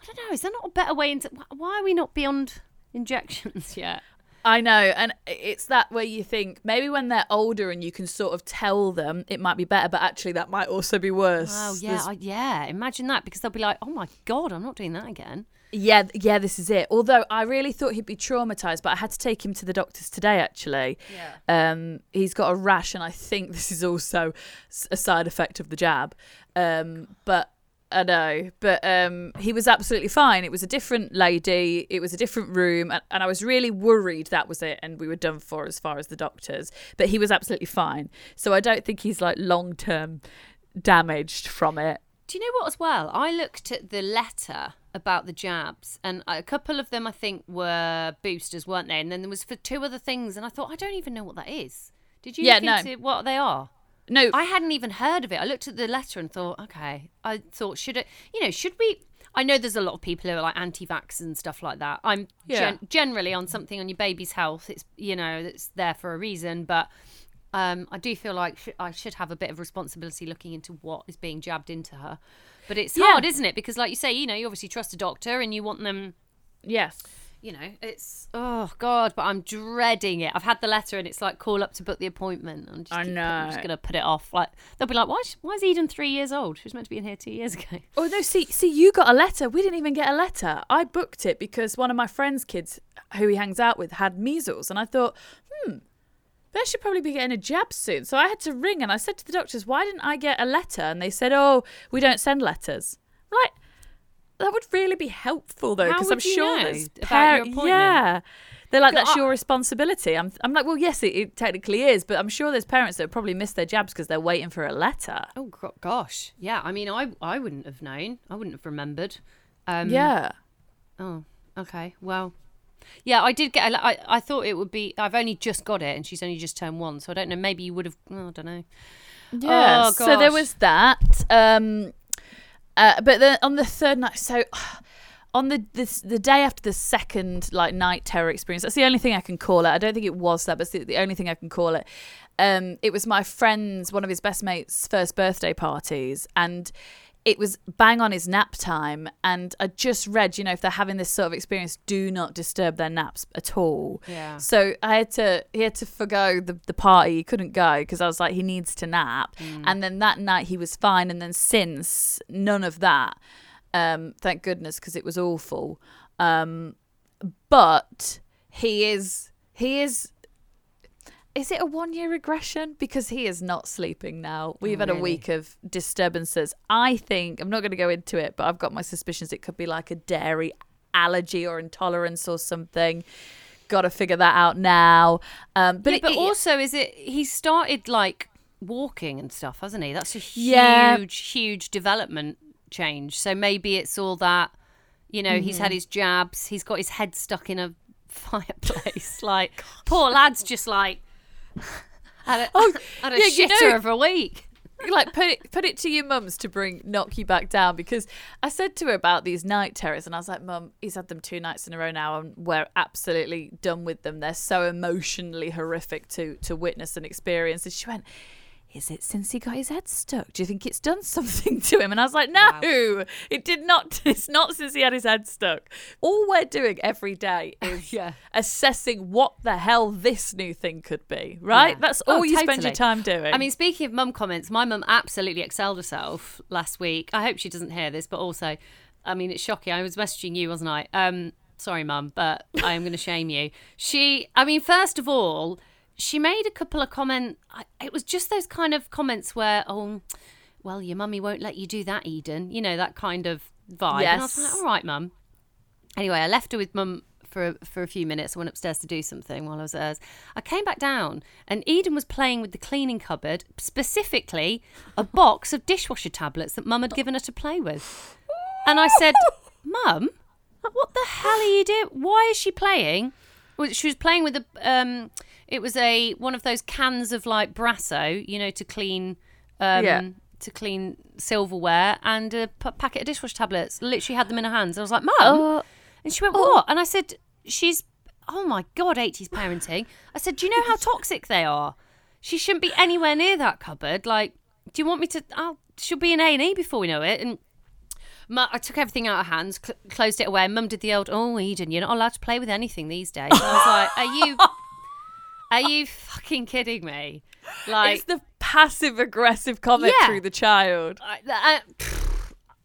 i don't know is there not a better way into why are we not beyond injections yet I know, and it's that where you think maybe when they're older and you can sort of tell them it might be better, but actually that might also be worse. Oh yeah, I, yeah. Imagine that because they'll be like, "Oh my god, I'm not doing that again." yeah, yeah. This is it. Although I really thought he'd be traumatized, but I had to take him to the doctors today. Actually, Yeah. um, he's got a rash, and I think this is also a side effect of the jab. Um, but I know, but um, he was absolutely fine. It was a different lady. It was a different room, and, and I was really worried that was it, and we were done for as far as the doctors. But he was absolutely fine. So I don't think he's like long term damaged from it. Do you know what as well? I looked at the letter about the jabs, and a couple of them I think were boosters, weren't they? And then there was for two other things, and I thought I don't even know what that is. Did you Yeah, look no. into what they are? No, I hadn't even heard of it. I looked at the letter and thought, okay. I thought, should it, you know, should we? I know there's a lot of people who are like anti-vax and stuff like that. I'm Yeah. gen- generally on something on your baby's health. It's you know, it's there for a reason, but um, I do feel like sh- I should have a bit of responsibility looking into what is being jabbed into her. But it's Yeah. hard, isn't it? Because like you say, you know, you obviously trust a doctor and you want them yes. You know, it's oh god, but I'm dreading it. I've had the letter and it's like call up to book the appointment. I'm just, I keep- I'm just gonna put it off. Like they'll be like, why? Why is Eden three years old? She was meant to be in here two years ago. Oh no! See, see, you got a letter. We didn't even get a letter. I booked it because one of my friend's kids, who he hangs out with, had measles, and I thought, hmm, they should probably be getting a jab soon. So I had to ring, and I said to the doctors, "Why didn't I get a letter?" And they said, "Oh, we don't send letters." Right? That would really be helpful though, because I'm sure there's par- appointment? Yeah. They're like, that's your responsibility. I'm, I'm like, well, yes, it, it technically is, but I'm sure there's parents that probably missed their jabs because they're waiting for a letter. Oh go- gosh, yeah. I mean, I I wouldn't have known. I wouldn't have remembered. Um, yeah. Oh, okay. Well, yeah, I did get. A, I I thought it would be. I've only just got it, and she's only just turned one, so I don't know. Maybe you would have. Oh, I don't know. Yeah. Oh, so there was that. Um, uh, but then on the third night, so on the this the day after the second like night terror experience, that's the only thing I can call it. I don't think it was that, but the, the only thing I can call it. Um, it was my friend's one of his best mates' first birthday parties, and it was bang on his nap time. And I just read, you know, if they're having this sort of experience, do not disturb their naps at all. Yeah. So I had to he had to forgo the, the party. He couldn't go because I was like he needs to nap. And then that night he was fine. And then since none of that, um, thank goodness because it was awful. Um, but he is he is is it a one year regression? Because he is not sleeping now. We've Oh, had a week of disturbances. I think, I'm not going to go into it, but I've got my suspicions it could be like a dairy allergy or intolerance or something. Got to figure that out now. Um, but But, it, but it- also, is it he started like walking and stuff, hasn't he? That's a huge, Yeah. huge development change. So maybe it's all that, you know, he's Mm-hmm. had his jabs, he's got his head stuck in a fireplace. like, poor lad's just like, had a, Oh, had a yeah, you shitter know- of a week. like put it put it to your mums to bring knock you back down because I said to her about these night terrors and I was like, Mum, he's had them two nights in a row now and we're absolutely done with them. They're so emotionally horrific to to witness and experience. And she went, Is it since he got his head stuck? Do you think it's done something to him? And I was like, No, it did not. It's not since he had his head stuck. All we're doing every day is Yeah. assessing what the hell this new thing could be. Right? Yeah. That's Oh, all you spend your time doing. I mean, speaking of mum comments, my mum absolutely excelled herself last week. I hope she doesn't hear this, but also, I mean, it's shocking. I was messaging you, wasn't I? Um, sorry, mum, but I am going to shame you. She, I mean, first of all, she made a couple of comments. It was just those kind of comments where, oh, well, your mummy won't let you do that, Eden. You know that kind of vibe. And I was like, all right, mum. Anyway, I left her with mum for for a few minutes. I went upstairs to do something while I was at hers. I came back down, and Eden was playing with the cleaning cupboard, specifically a box of dishwasher tablets that mum had given her to play with. And I said, "Mum, what the hell are you doing? Why is she playing?" Well, she was playing with a um. It was a one of those cans of like Brasso, you know, to clean. Um, Yeah. To clean silverware and a p- packet of dishwasher tablets. Literally had them in her hands. I was like, "Mum," Oh. and she went, "What?" And I said, "She's oh my god, 80s parenting." I said, "Do you know how toxic they are? She shouldn't be anywhere near that cupboard. Like, do you want me to? I'll, she'll be in A and E before we know it." And Mu- I took everything out of hands, cl- closed it away. Mum did the old, "Oh, Eden, you're not allowed to play with anything these days." And I was like, "Are you?" Are you fucking kidding me? Like, it's the passive aggressive comment Yeah. through the child. I, I,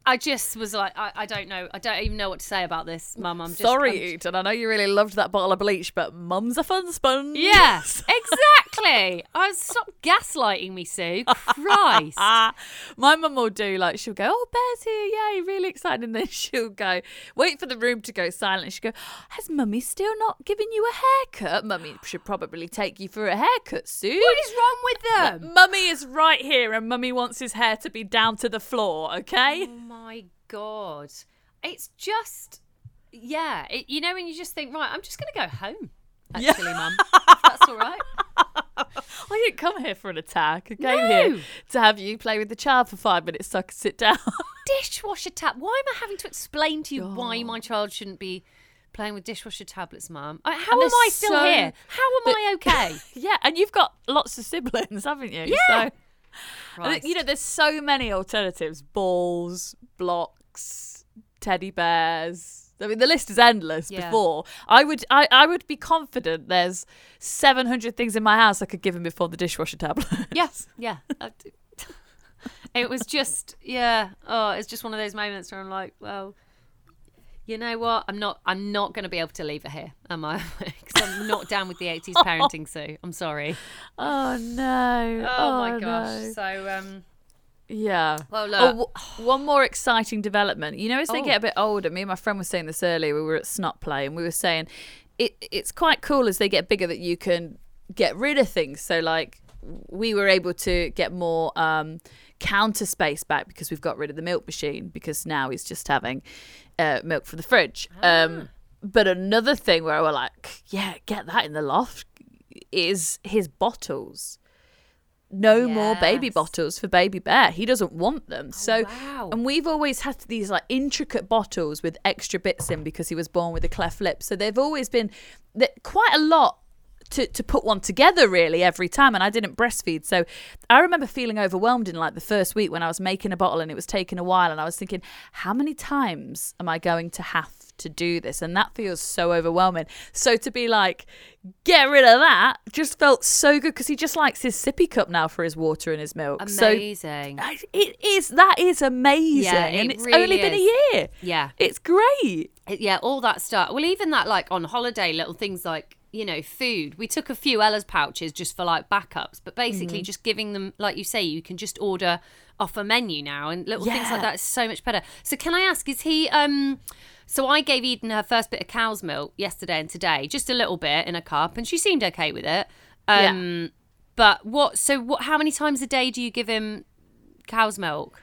I just was like, I, I don't know. I don't even know what to say about this, Mum. I'm just Sorry, I'm- Eden. I know you really loved that bottle of bleach, but mum's a fun sponge. Yes, exactly. I was stop gaslighting me, Sue. Christ. My mum will do like she'll go, "Oh, Bear's here, yay!" Really excited, and then she'll go, wait for the room to go silent. She'll go, "Has Mummy still not given you a haircut? Mummy should probably take you for a haircut soon." What is wrong with them? Mummy is right here, and Mummy wants his hair to be down to the floor. Okay. Oh my god, it's just yeah. It, you know when you just think, right, I'm just gonna go home. Actually, Mum, that's all right. I didn't come here for an attack. I came No. here to have you play with the child for five minutes so I could sit down. Dishwasher tab. Why am I having to explain to you why my child shouldn't be playing with dishwasher tablets, Mum? How And am I still so- here? How am I okay? yeah, and you've got lots of siblings, haven't you? Yeah. So, Christ. you know, there's so many alternatives: balls, blocks, teddy bears. I mean, the list is endless. Yeah. Before I would, I, I would be confident there's 700 things in my house I could give him before the dishwasher tablet. Yes, yeah. It was just, yeah. Oh, it's just one of those moments where I'm like, well, you know what? I'm not. I'm not going to be able to leave it here, am I? Because I'm not down with the 80s parenting, Sue. I'm sorry. oh no! Oh, my gosh. no. So, um, Yeah. well, look. Oh, one more exciting development. You know, as they Oh. get a bit older, me and my friend were saying this earlier. We were at Snot Play, and we were saying it. It's quite cool as they get bigger that you can get rid of things. So, like, we were able to get more um, counter space back because we've got rid of the milk machine because now he's just having uh, milk for the fridge. Um, but another thing where we're like, yeah, get that in the loft is his bottles. No more baby bottles for baby bear. He doesn't want them. so, wow. and we've always had these like intricate bottles with extra bits in because he was born with a cleft lip. So they've always been quite a lot to, to put one together really every time and I didn't breastfeed so I remember feeling overwhelmed in like the first week when I was making a bottle and it was taking a while and I was thinking how many times am I going to have to do this, and that feels so overwhelming. So to be like, get rid of that, just felt so good because he just likes his sippy cup now for his water and his milk. Amazing. So it is that is amazing, Yeah, and it's really only been a year. yeah. It's great. It- yeah, all that stuff. Well, even that, like on holiday, little things like you know, food. We took a few Ella's pouches just for like backups, but basically Mm-hmm. just giving them, like you say, you can just order off a menu now, and little things like that is so much better. So, can I ask, is he? um So I gave Eden her first bit of cow's milk yesterday and today, just a little bit in a cup, and she seemed okay with it. Um But what? So what? How many times a day do you give him cow's milk?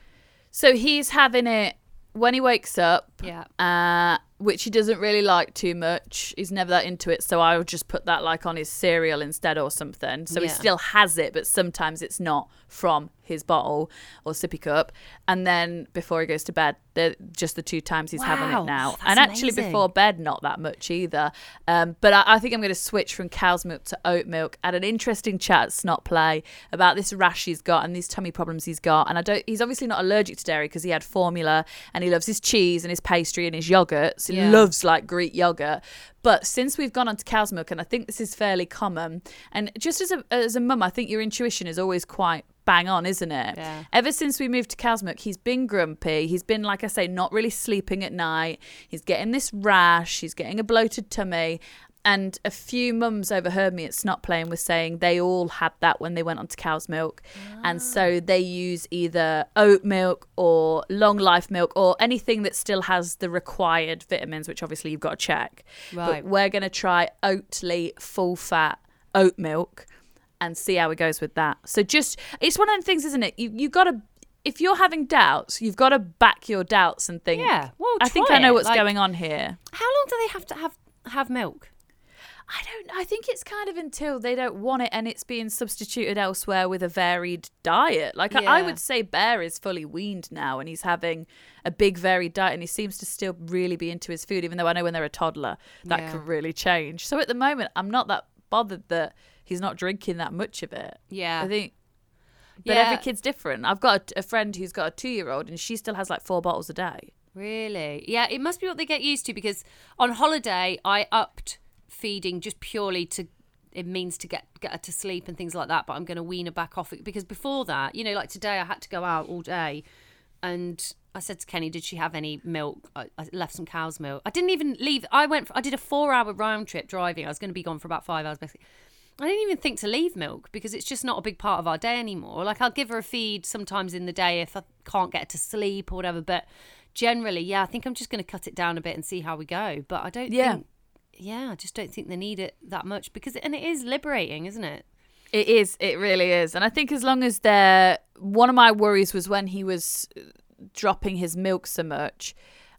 So he's having it when he wakes up. Yeah. uh, which he doesn't really like too much. He's never that into it, so I would just put that like on his cereal instead or something. So he still has it, but sometimes it's not from his bottle or sippy cup. And then before he goes to bed, they're just the two times he's having it now. and actually amazing. before bed, not that much either. Um, but I, I think I'm going to switch from cow's milk to oat milk. I had an interesting chat at Snot Play about this rash he's got and these tummy problems he's got. And I don't. He's obviously not allergic to dairy because he had formula and he loves his cheese and his pastry and his yogurts. He Yeah. loves like Greek yogurt. But since we've gone on to cow's milk, and I think this is fairly common, and just as a as a mum, I think your intuition is always quite bang on, isn't it? Yeah. Ever since we moved to cow's milk, he's been grumpy. He's been, like I say, not really sleeping at night. He's getting this rash. He's getting a bloated tummy. And a few mums overheard me at Snot Playing was saying they all had that when they went onto cow's milk. And so ah. they use either oat milk or long life milk or anything that still has the required vitamins, which obviously you've got to check. Right. But we're going to try Oatly full fat oat milk and see how it goes with that. So just it's one of them things, isn't it? You you got to if you're having doubts, you've got to back your doubts and think. Yeah, well, I think I know what's like- going on here. How long do they have to have have milk? I don't. I think it's kind of until they don't want it and it's being substituted elsewhere with a varied diet. Like I, I would say, Bear is fully weaned now and he's having a big varied diet and he seems to still really be into his food. Even though I know when they're a toddler that Yeah. could really change. So at the moment, I'm not that bothered that he's not drinking that much of it. Yeah. I think. But Yeah. every kid's different. I've got a, a friend who's got a two-year-old and she still has like four bottles a day. Really? Yeah, it must be what they get used to because on holiday I upped feeding just purely to it means to get get her to sleep and things like that, but I'm going to wean her back off it because before that, you know, like today I had to go out all day and I said to Kenny, "Did she have any milk?" I, I left some cow's milk. I didn't even leave. I went. For, I did a four-hour round trip driving. I was going to be gone for about five hours, basically. I didn't even think to leave milk because it's just not a big part of our day anymore. Like I'll give her a feed sometimes in the day if I can't get her to sleep or whatever, but generally, yeah, I think I'm just going to cut it down a bit and see how we go. But I don't Yeah. think, yeah, I just don't think they need it that much because, and it is liberating, isn't it? It is. It really is. And I think as long as they're. One of my worries was when he was dropping his milk so much.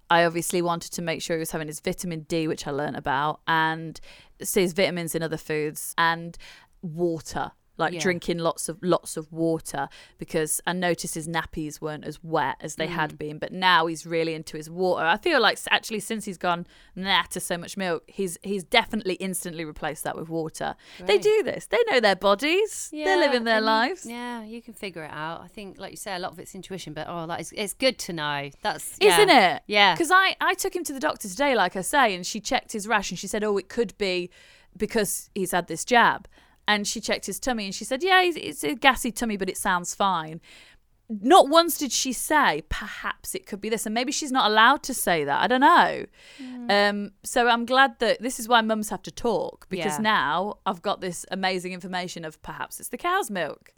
I obviously wanted to make sure he was having his vitamin D, which I learnt about, and so his vitamins in other foods and water. Like Yeah. drinking lots of lots of water because I noticed his nappies weren't as wet as they Mm. had been, but now he's really into his water. I feel like actually since he's gone nah to so much milk, he's he's definitely instantly replaced that with water. They do this. They know their bodies. They're living their lives. Yeah, you can figure it out. I think, like you say, a lot of it's intuition, but oh, that is it's good to know. That's yeah. Isn't it? Yeah. Because I, I took him to the doctor today, like I say, and she checked his rash and she said, oh, it could be because he's had this jab. And she checked his tummy and she said, yeah, it's- a gassy tummy, but it sounds fine. Not once did she say, perhaps it could be this. And maybe she's not allowed to say that. I don't know. Hmm. Um, so I'm glad that this is why mums have to talk because Yeah. now I've got this amazing information of perhaps it's the cow's milk.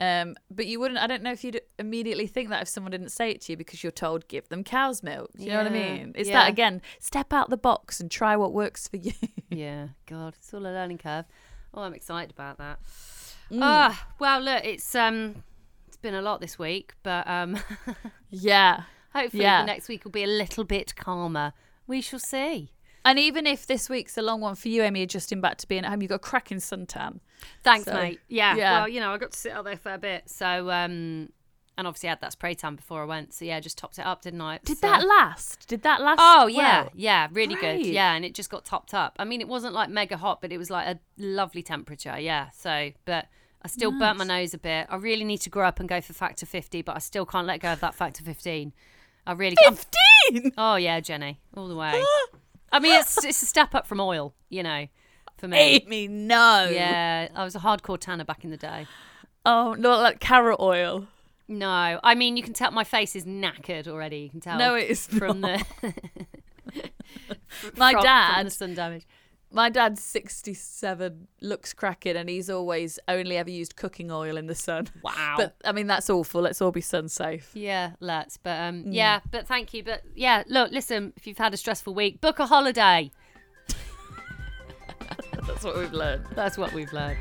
Um, but you wouldn't. I don't know if you'd immediately think that if someone didn't say it to you because you're told give them cow's milk. You know what I mean? It's yeah. that again. Step out the box and try what works for you. Yeah, God, it's all a learning curve. Oh, I'm excited about that. Mm. Ah, well, look, it's um, it's been a lot this week, but um, yeah. hopefully Yeah. the next week will be a little bit calmer. We shall see. And even if this week's a long one for you, Amy, adjusting back to being at home, you've got a cracking suntan. Thanks, So, mate. Yeah, yeah. Well, you know, I got to sit out there for a bit, so um, and obviously I had that spray tan before I went, so yeah, just topped it up, didn't I? Did So- that last? Did that last? Oh yeah, well? yeah, really good. Yeah, and it just got topped up. I mean, it wasn't like mega hot, but it was like a lovely temperature. Yeah. So, but I still burnt my nose a bit. I really need to grow up and go for factor fifty, but I still can't let go of that factor fifteen. I really mean? Oh yeah, Jennie, all the way. I mean, it's it's a step up from oil, you know, for me. Amy, no. Yeah, I was a hardcore tanner back in the day. Oh, not like carrot oil. No, I mean you can tell my face is knackered already. You can tell. No, it is from not. the My from- from dad, the sun damage. my dad's 67, looks cracking, and he's always only ever used cooking oil in the sun. Wow. But I mean, that's awful. Let's all be sun safe. yeah, let's. But um, Mm. yeah, but thank you. But yeah, look, listen. If you've had a stressful week, book a holiday. That's what we've learned. That's what we've learned.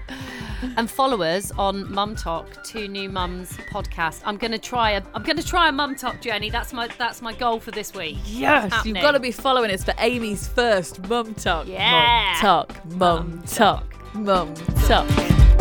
and follow us on Mum Talk, Two New Mums podcast. I'm gonna try a I'm gonna try a Mum Talk journey. That's my that's my goal for this week. Yes, you've got to be following us for Amy's first mum talk. Yeah. Mum talk. Mum talk. Mum talk.